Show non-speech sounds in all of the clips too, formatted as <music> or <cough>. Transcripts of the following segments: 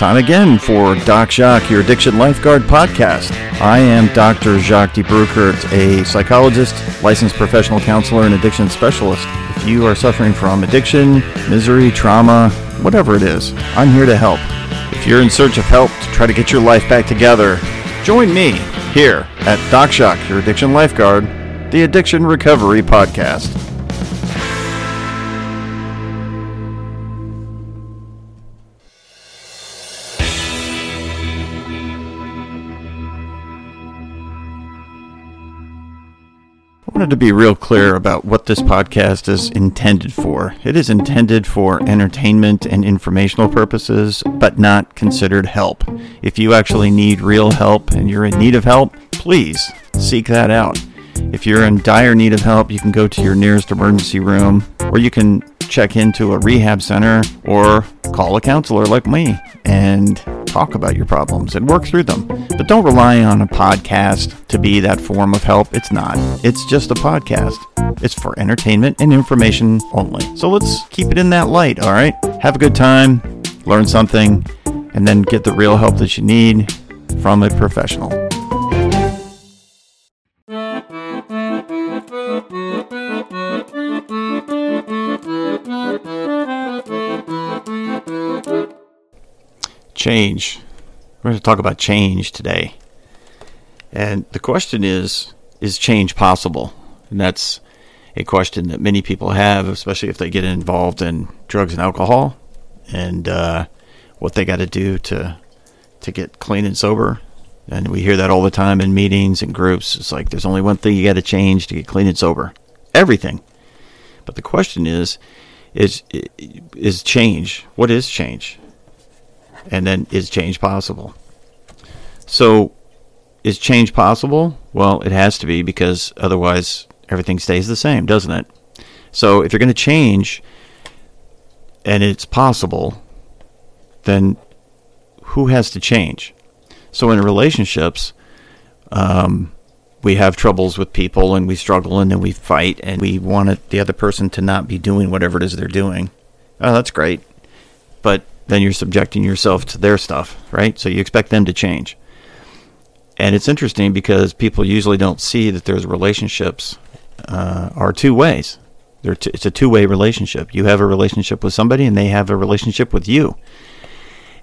time again for Doc Jacques, your addiction lifeguard podcast. I am Dr. Jacques de Broekert, a psychologist, licensed professional counselor, and addiction specialist. If you are suffering from addiction, misery, trauma, whatever it is, I'm here to help. If you're in search of help to try to get your life back together, join me here at Doc Jacques, your addiction lifeguard, the Addiction Recovery Podcast. Wanted to be real clear about what this podcast is intended for. It is intended for entertainment and informational purposes, but not considered help. If you actually need real help and you're in need of help, please seek that out. If you're in dire need of help, you can go to your nearest emergency room, or you can check into a rehab center, or call a counselor like me and talk about your problems and work through them. But don't rely on a podcast to be that form of help. It's not. It's just a podcast. It's for entertainment and information only. So let's keep it in that light, all right? Have a good time, learn something, and then get the real help that you need from a professional. Change. We're going to talk about change today. And the question is is change possible? And that's a question that many people have, especially if they get involved in drugs and alcohol and uh, what they got to do to to get clean and sober. And we hear that all the time in meetings and groups. It's like there's only one thing you got to change to get clean and sober. Everything. But the question is is is change. What is change? And then is change possible? So is change possible? Well, it has to be because otherwise everything stays the same, doesn't it? So if you're going to change and it's possible, then who has to change? So in relationships, um, we have troubles with people and we struggle and then we fight and we want the other person to not be doing whatever it is they're doing. Oh, that's great. But then you're subjecting yourself to their stuff, right? So you expect them to change. And it's interesting because people usually don't see that there's relationships uh, are two ways. T- it's a two way relationship. You have a relationship with somebody and they have a relationship with you.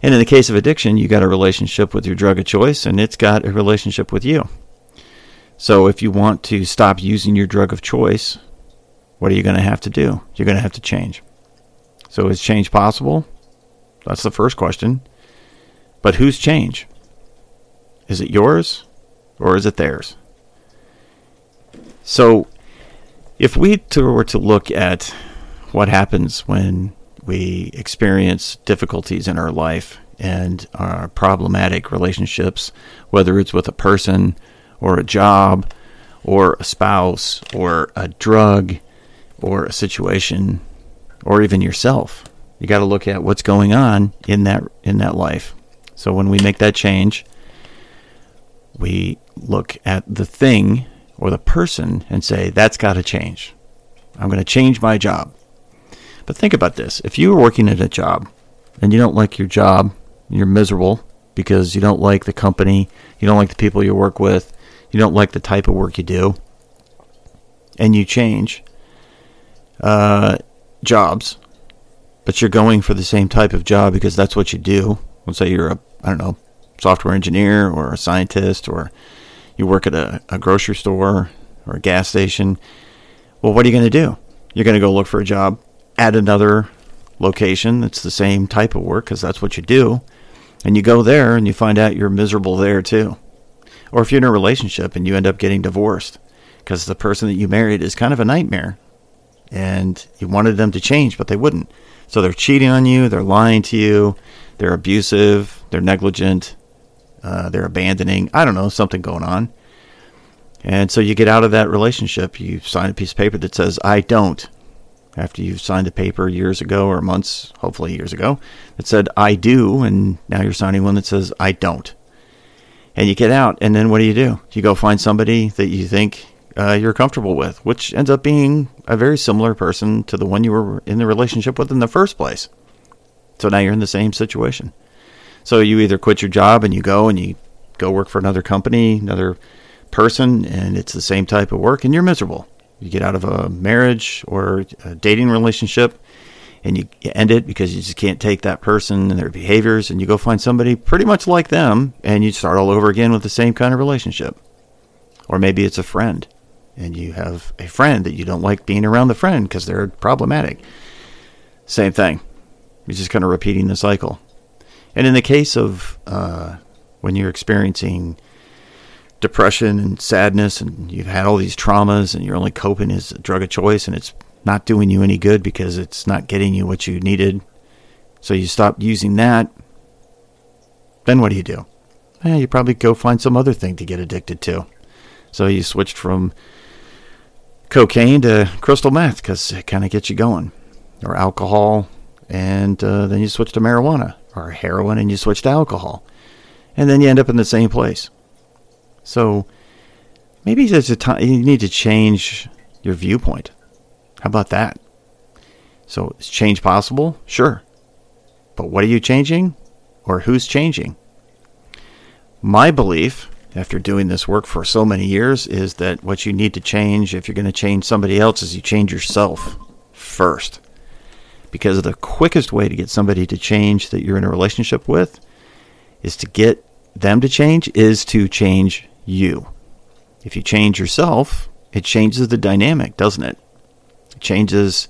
And in the case of addiction, you got a relationship with your drug of choice and it's got a relationship with you. So if you want to stop using your drug of choice, what are you going to have to do? You're going to have to change. So is change possible? That's the first question. But whose change? Is it yours or is it theirs? So if we were to look at what happens when we experience difficulties in our life and our problematic relationships, whether it's with a person or a job or a spouse or a drug or a situation or even yourself. You got to look at what's going on in that in that life. So when we make that change, we look at the thing or the person and say that's got to change. I'm going to change my job. But think about this. If you were working at a job and you don't like your job, you're miserable because you don't like the company, you don't like the people you work with, you don't like the type of work you do, and you change uh, jobs, but you're going for the same type of job because that's what you do. Let's say you're a, I don't know, software engineer or a scientist, or you work at a, a grocery store or a gas station. Well, what are you going to do? You're going to go look for a job at another location that's the same type of work because that's what you do. And you go there and you find out you're miserable there too. Or if you're in a relationship and you end up getting divorced because the person that you married is kind of a nightmare and you wanted them to change, but they wouldn't. So they're cheating on you, they're lying to you, they're abusive, they're negligent, uh, they're abandoning. I don't know, something going on. And so you get out of that relationship. You sign a piece of paper that says, I don't. After you've signed a paper years ago or months, hopefully years ago, that said, I do. And now you're signing one that says, I don't and you get out, and then what do you do? You go find somebody that you think uh, you're comfortable with, which ends up being a very similar person to the one you were in the relationship with in the first place. So now you're in the same situation. So you either quit your job and you go and you go work for another company, another person, and it's the same type of work, and you're miserable. You get out of a marriage or a dating relationship and you end it because you just can't take that person and their behaviors, and you go find somebody pretty much like them, and you start all over again with the same kind of relationship. Or maybe it's a friend, and you have a friend that you don't like being around the friend because they're problematic. Same thing. You're just kind of repeating the cycle. And in the case of uh, when you're experiencing depression and sadness, and you've had all these traumas, and your only coping is a drug of choice, and it's not doing you any good because it's not getting you what you needed. So you stop using that. Then what do you do? Eh, you probably go find some other thing to get addicted to. So you switched from cocaine to crystal meth because it kind of gets you going, or alcohol, and uh, then you switch to marijuana, or heroin, and you switch to alcohol, and then you end up in the same place. So maybe there's a time you need to change your viewpoint. How about that? So is change possible? Sure. But what are you changing? Or who's changing? My belief, after doing this work for so many years, is that what you need to change if you're going to change somebody else is you change yourself first. Because the quickest way to get somebody to change that you're in a relationship with is to get them to change is to change you. If you change yourself, it changes the dynamic, doesn't it? It changes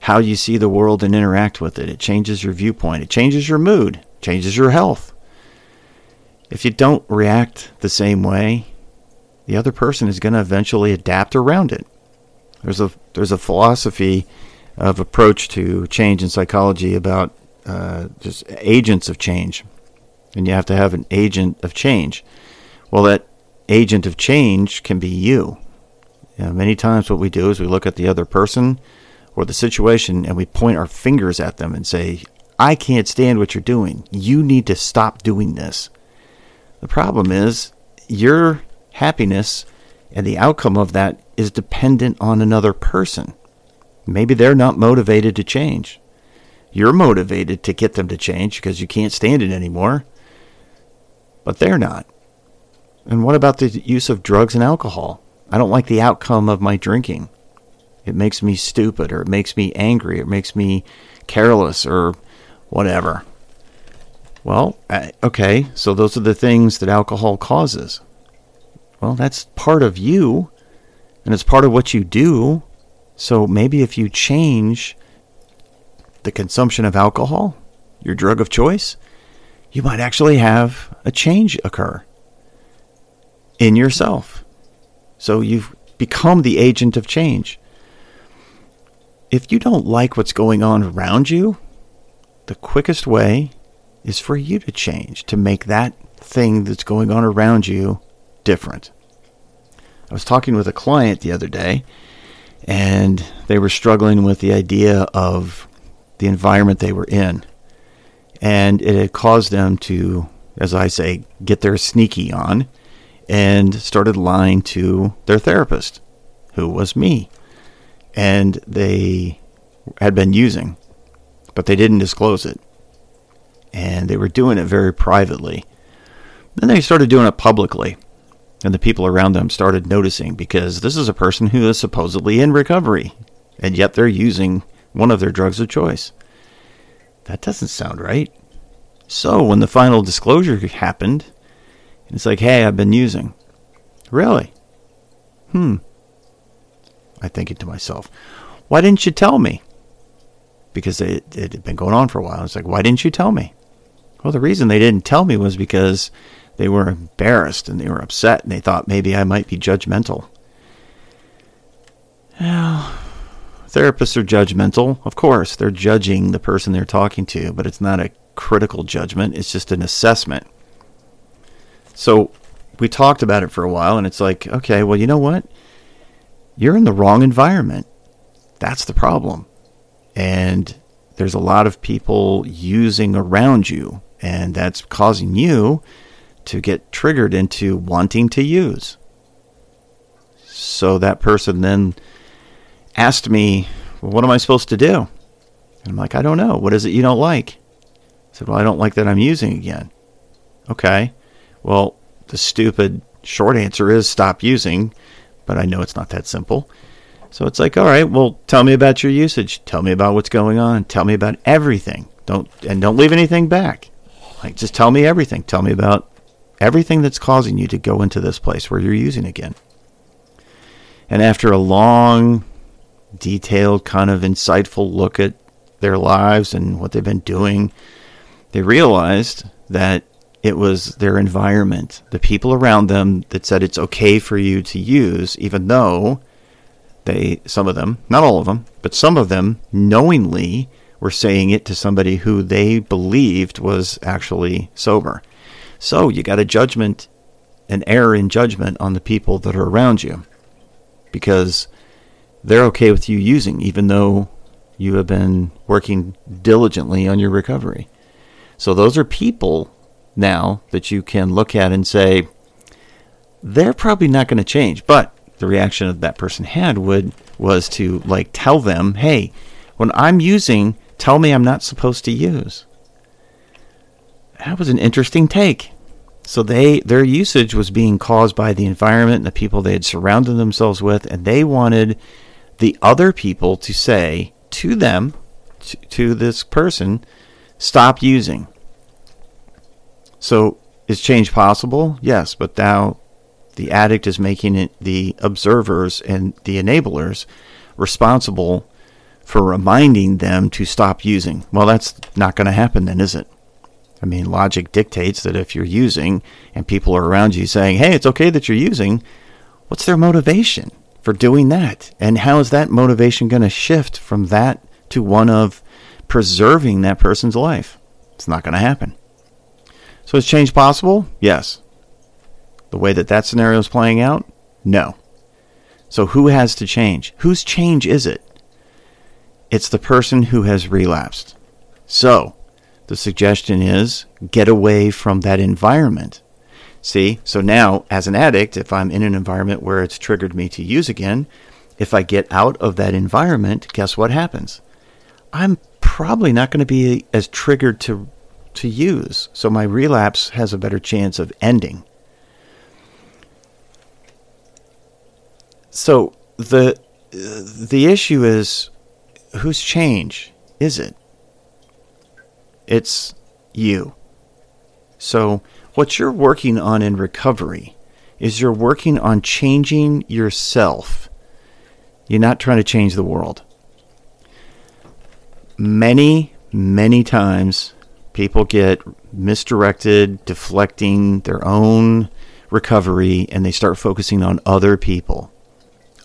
how you see the world and interact with it. It changes your viewpoint. It changes your mood, changes your health. If you don't react the same way, the other person is going to eventually adapt around it. There's a there's a philosophy of approach to change in psychology about uh, just agents of change, and you have to have an agent of change. Well, that agent of change can be you. You know, many times what we do is we look at the other person or the situation and we point our fingers at them and say, I can't stand what you're doing. You need to stop doing this. The problem is your happiness and the outcome of that is dependent on another person. Maybe they're not motivated to change. You're motivated to get them to change because you can't stand it anymore, but they're not. And what about the use of drugs and alcohol? I don't like the outcome of my drinking. It makes me stupid or it makes me angry or it makes me careless or whatever. Well, uh, okay, so those are the things that alcohol causes. Well, that's part of you and it's part of what you do. So maybe if you change the consumption of alcohol, your drug of choice, you might actually have a change occur in yourself. So you've become the agent of change. If you don't like what's going on around you, the quickest way is for you to change, to make that thing that's going on around you different. I was talking with a client the other day, and they were struggling with the idea of the environment they were in. And it had caused them to, as I say, get their sneaky on and started lying to their therapist, who was me. And they had been using, but they didn't disclose it. And they were doing it very privately. Then they started doing it publicly. And the people around them started noticing because this is a person who is supposedly in recovery, and yet they're using one of their drugs of choice. That doesn't sound right. So when the final disclosure happened, it's like, hey, I've been using. Really? Hmm. I think it to myself, why didn't you tell me? Because it, it had been going on for a while. It's like, why didn't you tell me? Well, the reason they didn't tell me was because they were embarrassed and they were upset and they thought maybe I might be judgmental. Well, therapists are judgmental. Of course, they're judging the person they're talking to, but it's not a critical judgment, it's just an assessment. So we talked about it for a while, and it's like, okay, well, you know what? You're in the wrong environment. That's the problem. And there's a lot of people using around you, and that's causing you to get triggered into wanting to use. So that person then asked me, well, What am I supposed to do? And I'm like, I don't know. What is it you don't like? I said, Well, I don't like that I'm using again. Okay. Well, the stupid short answer is stop using, but I know it's not that simple. So it's like, all right, well, tell me about your usage. Tell me about what's going on. Tell me about everything. Don't and don't leave anything back. Like just tell me everything. Tell me about everything that's causing you to go into this place where you're using again. And after a long, detailed, kind of insightful look at their lives and what they've been doing, they realized that it was their environment, the people around them that said it's okay for you to use, even though they, some of them, not all of them, but some of them knowingly were saying it to somebody who they believed was actually sober. So you got a judgment, an error in judgment on the people that are around you because they're okay with you using, even though you have been working diligently on your recovery. So those are people now that you can look at and say, they're probably not going to change, but the reaction that that person had would was to like tell them, "Hey, when I'm using, tell me I'm not supposed to use." That was an interesting take. So they their usage was being caused by the environment and the people they had surrounded themselves with, and they wanted the other people to say to them, to, to this person, stop using. So is change possible? Yes, but now the addict is making it the observers and the enablers responsible for reminding them to stop using. Well, that's not going to happen then, is it? I mean, logic dictates that if you're using and people are around you saying, hey, it's okay that you're using, what's their motivation for doing that? And how is that motivation going to shift from that to one of preserving that person's life? It's not going to happen. So is change possible? Yes. The way that that scenario is playing out? No. So who has to change? Whose change is it? It's the person who has relapsed. So the suggestion is get away from that environment. See, so now as an addict, if I'm in an environment where it's triggered me to use again, if I get out of that environment, guess what happens? I'm probably not going to be as triggered to to use. So my relapse has a better chance of ending. So the the issue is whose change is it? It's you. So what you're working on in recovery is you're working on changing yourself. You're not trying to change the world. Many, many times people get misdirected, deflecting their own recovery, and they start focusing on other people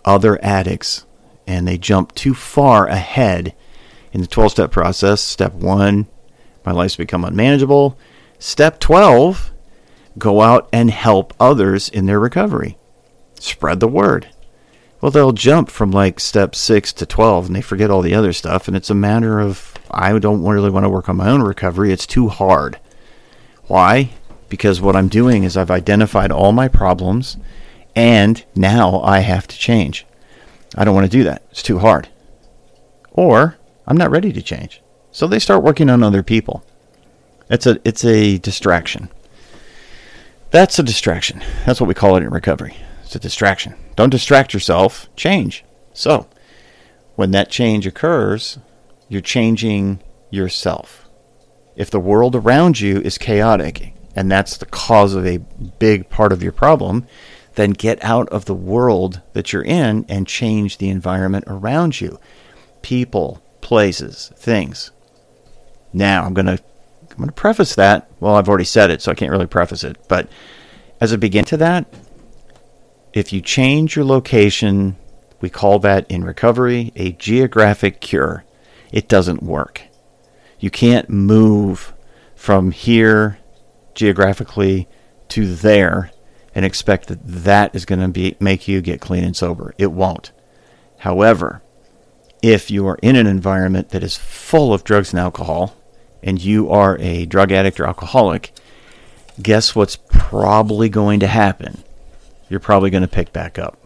other addicts and they jump too far ahead in the 12 step process. Step one, my life's become unmanageable. Step 12, go out and help others in their recovery. Spread the word. Well, they'll jump from like step 6 to 12 and they forget all the other stuff. And it's a matter of, I don't really want to work on my own recovery. It's too hard. Why? Because what I'm doing is I've identified all my problems and now I have to change. I don't want to do that. It's too hard. Or I'm not ready to change. So they start working on other people. It's a it's a distraction. That's a distraction. That's what we call it in recovery. It's a distraction. Don't distract yourself, change. So, when that change occurs, you're changing yourself. If the world around you is chaotic and that's the cause of a big part of your problem, then get out of the world that you're in and change the environment around you. People, places, things. Now, I'm going to I'm going to preface that. Well, I've already said it, so I can't really preface it, but as a begin to that, if you change your location, we call that in recovery a geographic cure. It doesn't work. You can't move from here geographically to there and expect that that is going to be make you get clean and sober. It won't. However, if you are in an environment that is full of drugs and alcohol and you are a drug addict or alcoholic, guess what's probably going to happen? You're probably going to pick back up.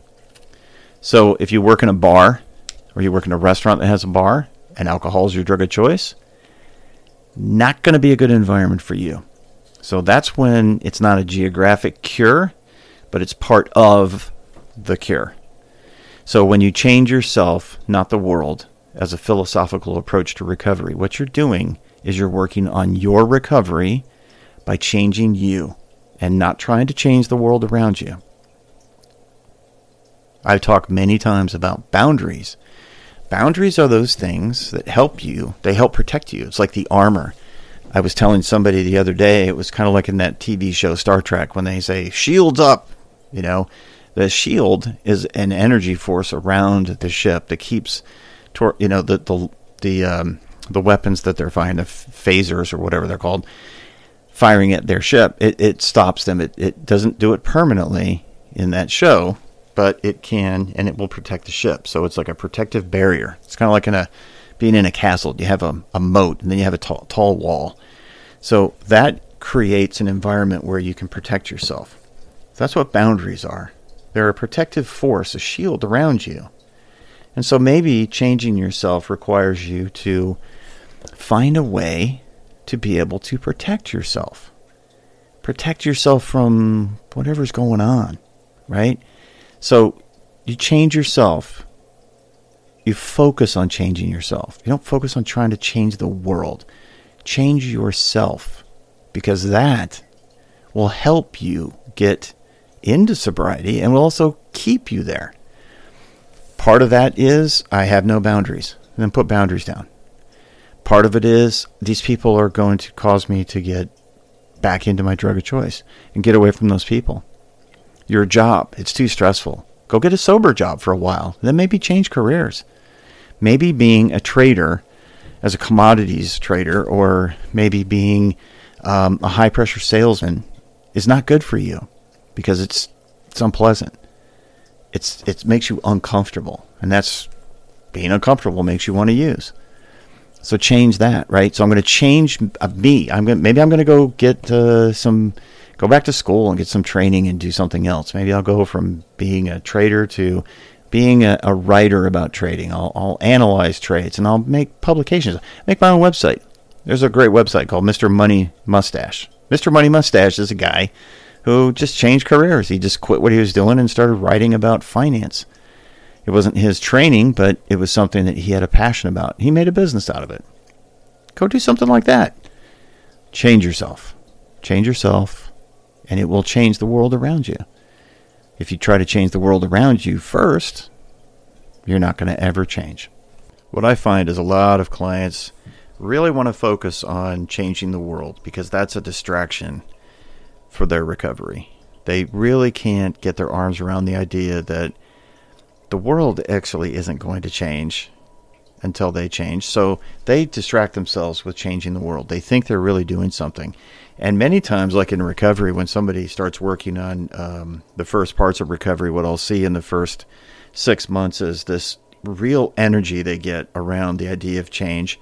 So if you work in a bar or you work in a restaurant that has a bar and alcohol is your drug of choice, not going to be a good environment for you. So that's when it's not a geographic cure, but it's part of the cure. So when you change yourself, not the world, as a philosophical approach to recovery, what you're doing is you're working on your recovery by changing you and not trying to change the world around you. I've talked many times about boundaries. Boundaries are those things that help you, they help protect you. It's like the armor. I was telling somebody the other day, it was kind of like in that TV show Star Trek when they say, shields up. You know, the shield is an energy force around the ship that keeps, tor- you know, the, the, the, um, the weapons that they're firing, the phasers or whatever they're called, firing at their ship. It, it stops them. It, it doesn't do it permanently in that show, but it can and it will protect the ship. So it's like a protective barrier. It's kind of like in a being in a castle. You have a, a moat and then you have a tall, tall wall. So that creates an environment where you can protect yourself. That's what boundaries are. They're a protective force, a shield around you. And so maybe changing yourself requires you to find a way to be able to protect yourself. Protect yourself from whatever's going on, right? So you change yourself. You focus on changing yourself. You don't focus on trying to change the world. Change yourself because that will help you get into sobriety and will also keep you there. Part of that is I have no boundaries. Then put boundaries down. Part of it is these people are going to cause me to get back into my drug of choice and get away from those people your job. It's too stressful. Go get a sober job for a while. Then maybe change careers. Maybe being a trader as a commodities trader or maybe being um, a high pressure salesman is not good for you because it's it's unpleasant. It's it makes you uncomfortable, and that's being uncomfortable makes you want to use. So change that, right? So I'm going to change uh, me. I'm going maybe I'm going to go get uh, some go back to school and get some training and do something else. Maybe I'll go from being a trader to being a, a writer about trading. I'll, I'll, analyze trades and I'll make publications. Make my own website. There's a great website called Mr. Money Mustache. Mr. Money Mustache is a guy who just changed careers. He just quit what he was doing and started writing about finance. It wasn't his training, but it was something that he had a passion about. He made a business out of it. Go do something like that. Change yourself. Change yourself and it will change the world around you. If you try to change the world around you first, you're not going to ever change. What I find is a lot of clients really want to focus on changing the world because that's a distraction for their recovery. They really can't get their arms around the idea that the world actually isn't going to change until they change. So they distract themselves with changing the world. They think they're really doing something. And many times, like in recovery, when somebody starts working on um, the first parts of recovery, what I'll see in the first six months is this real energy they get around the idea of change.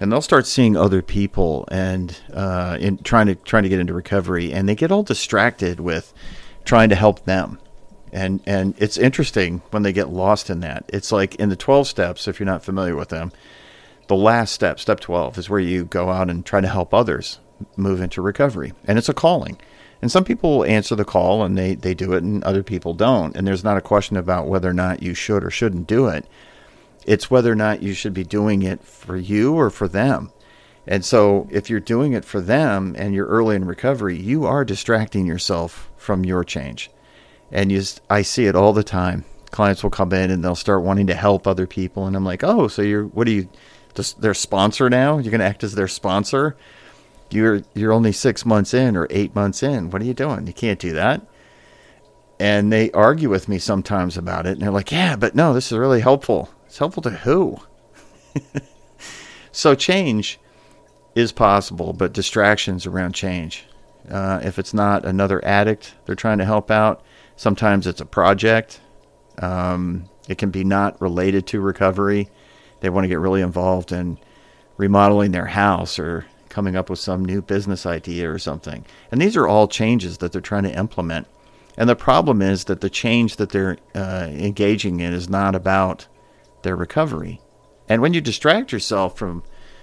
And they'll start seeing other people and uh, in trying to trying to get into recovery, and they get all distracted with trying to help them. And and it's interesting when they get lost in that. It's like in the twelve steps, if you're not familiar with them, the last step, step twelve, is where you go out and try to help others move into recovery. And it's a calling. And some people answer the call and they, they do it, and other people don't. And there's not a question about whether or not you should or shouldn't do it. It's whether or not you should be doing it for you or for them. And so, if you're doing it for them and you're early in recovery, you are distracting yourself from your change. And you, just, I see it all the time. Clients will come in and they'll start wanting to help other people, and I'm like, oh, so you're what are you? Just their sponsor now? You're going to act as their sponsor? you're you're only six months in or eight months in. What are you doing? You can't do that. And they argue with me sometimes about it, and they're like, "Yeah, but no, this is really helpful. It's helpful to who?" <laughs> so change is possible, but distractions around change. Uh, if it's not another addict they're trying to help out, sometimes it's a project. Um, it can be not related to recovery. They want to get really involved in remodeling their house or coming up with some new business idea or something. And these are all changes that they're trying to implement. And the problem is that the change that they're uh, engaging in is not about their recovery. And when you distract yourself from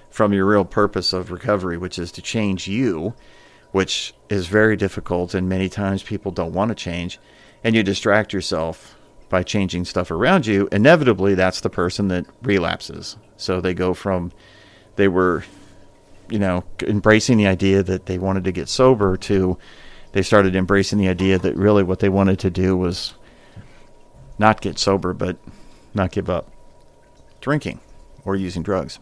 from your real purpose of recovery, which is to change you, which is very difficult, and many times people don't want to change, and you distract yourself by changing stuff around you, inevitably that's the person that relapses. So they go from they were, you know, embracing the idea that they wanted to get sober to they started embracing the idea that really what they wanted to do was not get sober, but not give up drinking or using drugs.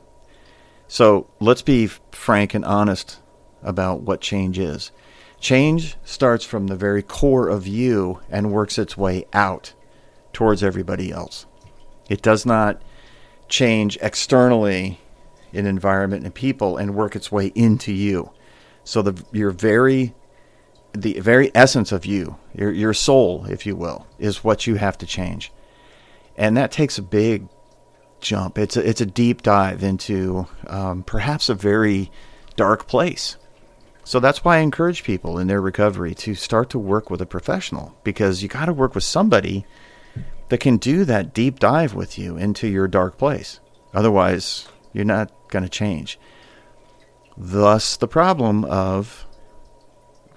So let's be frank and honest about what change is. Change starts from the very core of you and works its way out towards everybody else. It does not change externally in environment and people and work its way into you. So the your very the very essence of you, your your soul, if you will, is what you have to change. And that takes a big jump. It's a, it's a deep dive into um, perhaps a very dark place. So that's why I encourage people in their recovery to start to work with a professional because you got to work with somebody that can do that deep dive with you into your dark place. Otherwise, you're not going to change. Thus, the problem of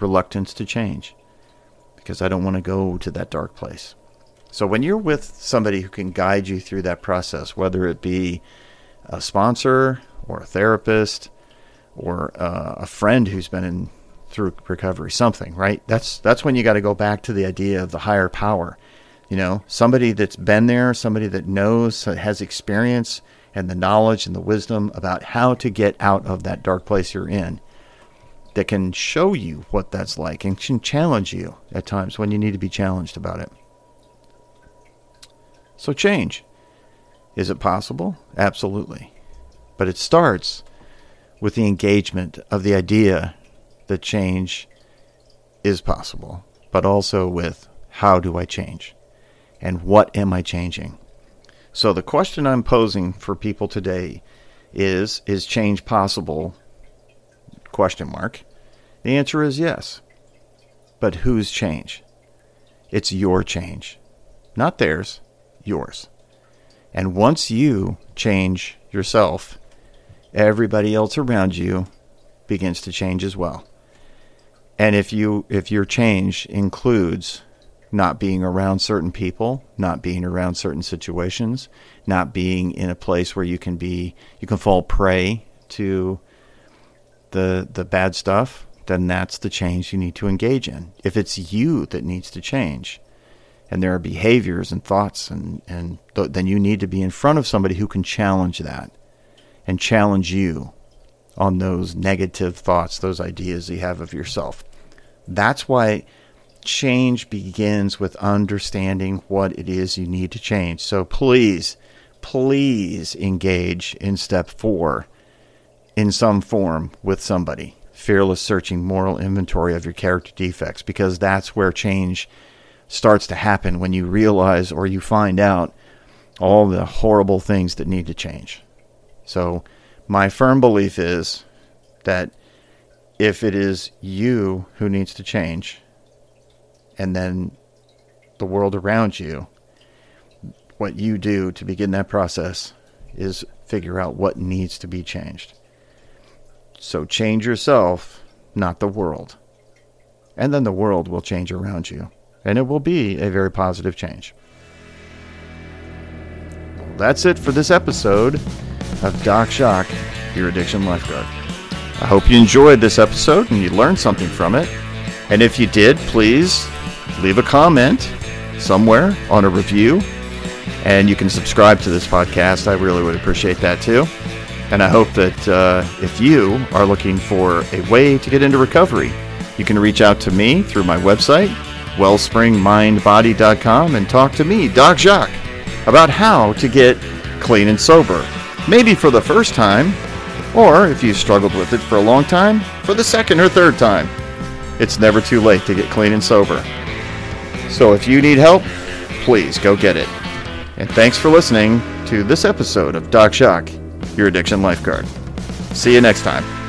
reluctance to change because I don't want to go to that dark place. So, when you're with somebody who can guide you through that process, whether it be a sponsor or a therapist or uh, a friend who's been in through recovery, something, right? That's that's when you got to go back to the idea of the higher power you know, somebody that's been there, somebody that knows, has experience, and the knowledge and the wisdom about how to get out of that dark place you're in that can show you what that's like and can challenge you at times when you need to be challenged about it. So, change. Is it possible? Absolutely. But it starts with the engagement of the idea that change is possible, but also with how do I change? and what am I changing? So the question I'm posing for people today is is change possible? Question mark. The answer is yes. But whose change? It's your change. Not theirs, yours. And once you change yourself, everybody else around you begins to change as well. And if you if your change includes not being around certain people, not being around certain situations, not being in a place where you can be you can fall prey to the the bad stuff, then that's the change you need to engage in. If it's you that needs to change, and there are behaviors and thoughts and and th- then you need to be in front of somebody who can challenge that and challenge you on those negative thoughts, those ideas you have of yourself. That's why change begins with understanding what it is you need to change. So please, please engage in step four in some form with somebody. Fearless searching moral inventory of your character defects, because that's where change starts to happen when you realize or you find out all the horrible things that need to change. So, my firm belief is that if it is you who needs to change, and then the world around you, what you do to begin that process is figure out what needs to be changed. So change yourself, not the world. And then the world will change around you. And it will be a very positive change. That's it for this episode of Doc Jacques, your addiction lifeguard. I hope you enjoyed this episode and you learned something from it. And if you did, please leave a comment somewhere on a review. And you can subscribe to this podcast. I really would appreciate that too. And I hope that uh, if you are looking for a way to get into recovery, you can reach out to me through my website, wellspringmindbody.com, and talk to me, Doc Jacques, about how to get clean and sober. Maybe for the first time, or if you've struggled with it for a long time, for the second or third time. It's never too late to get clean and sober. So if you need help, please go get it. And thanks for listening to this episode of Doc Jacques, your addiction lifeguard. See you next time.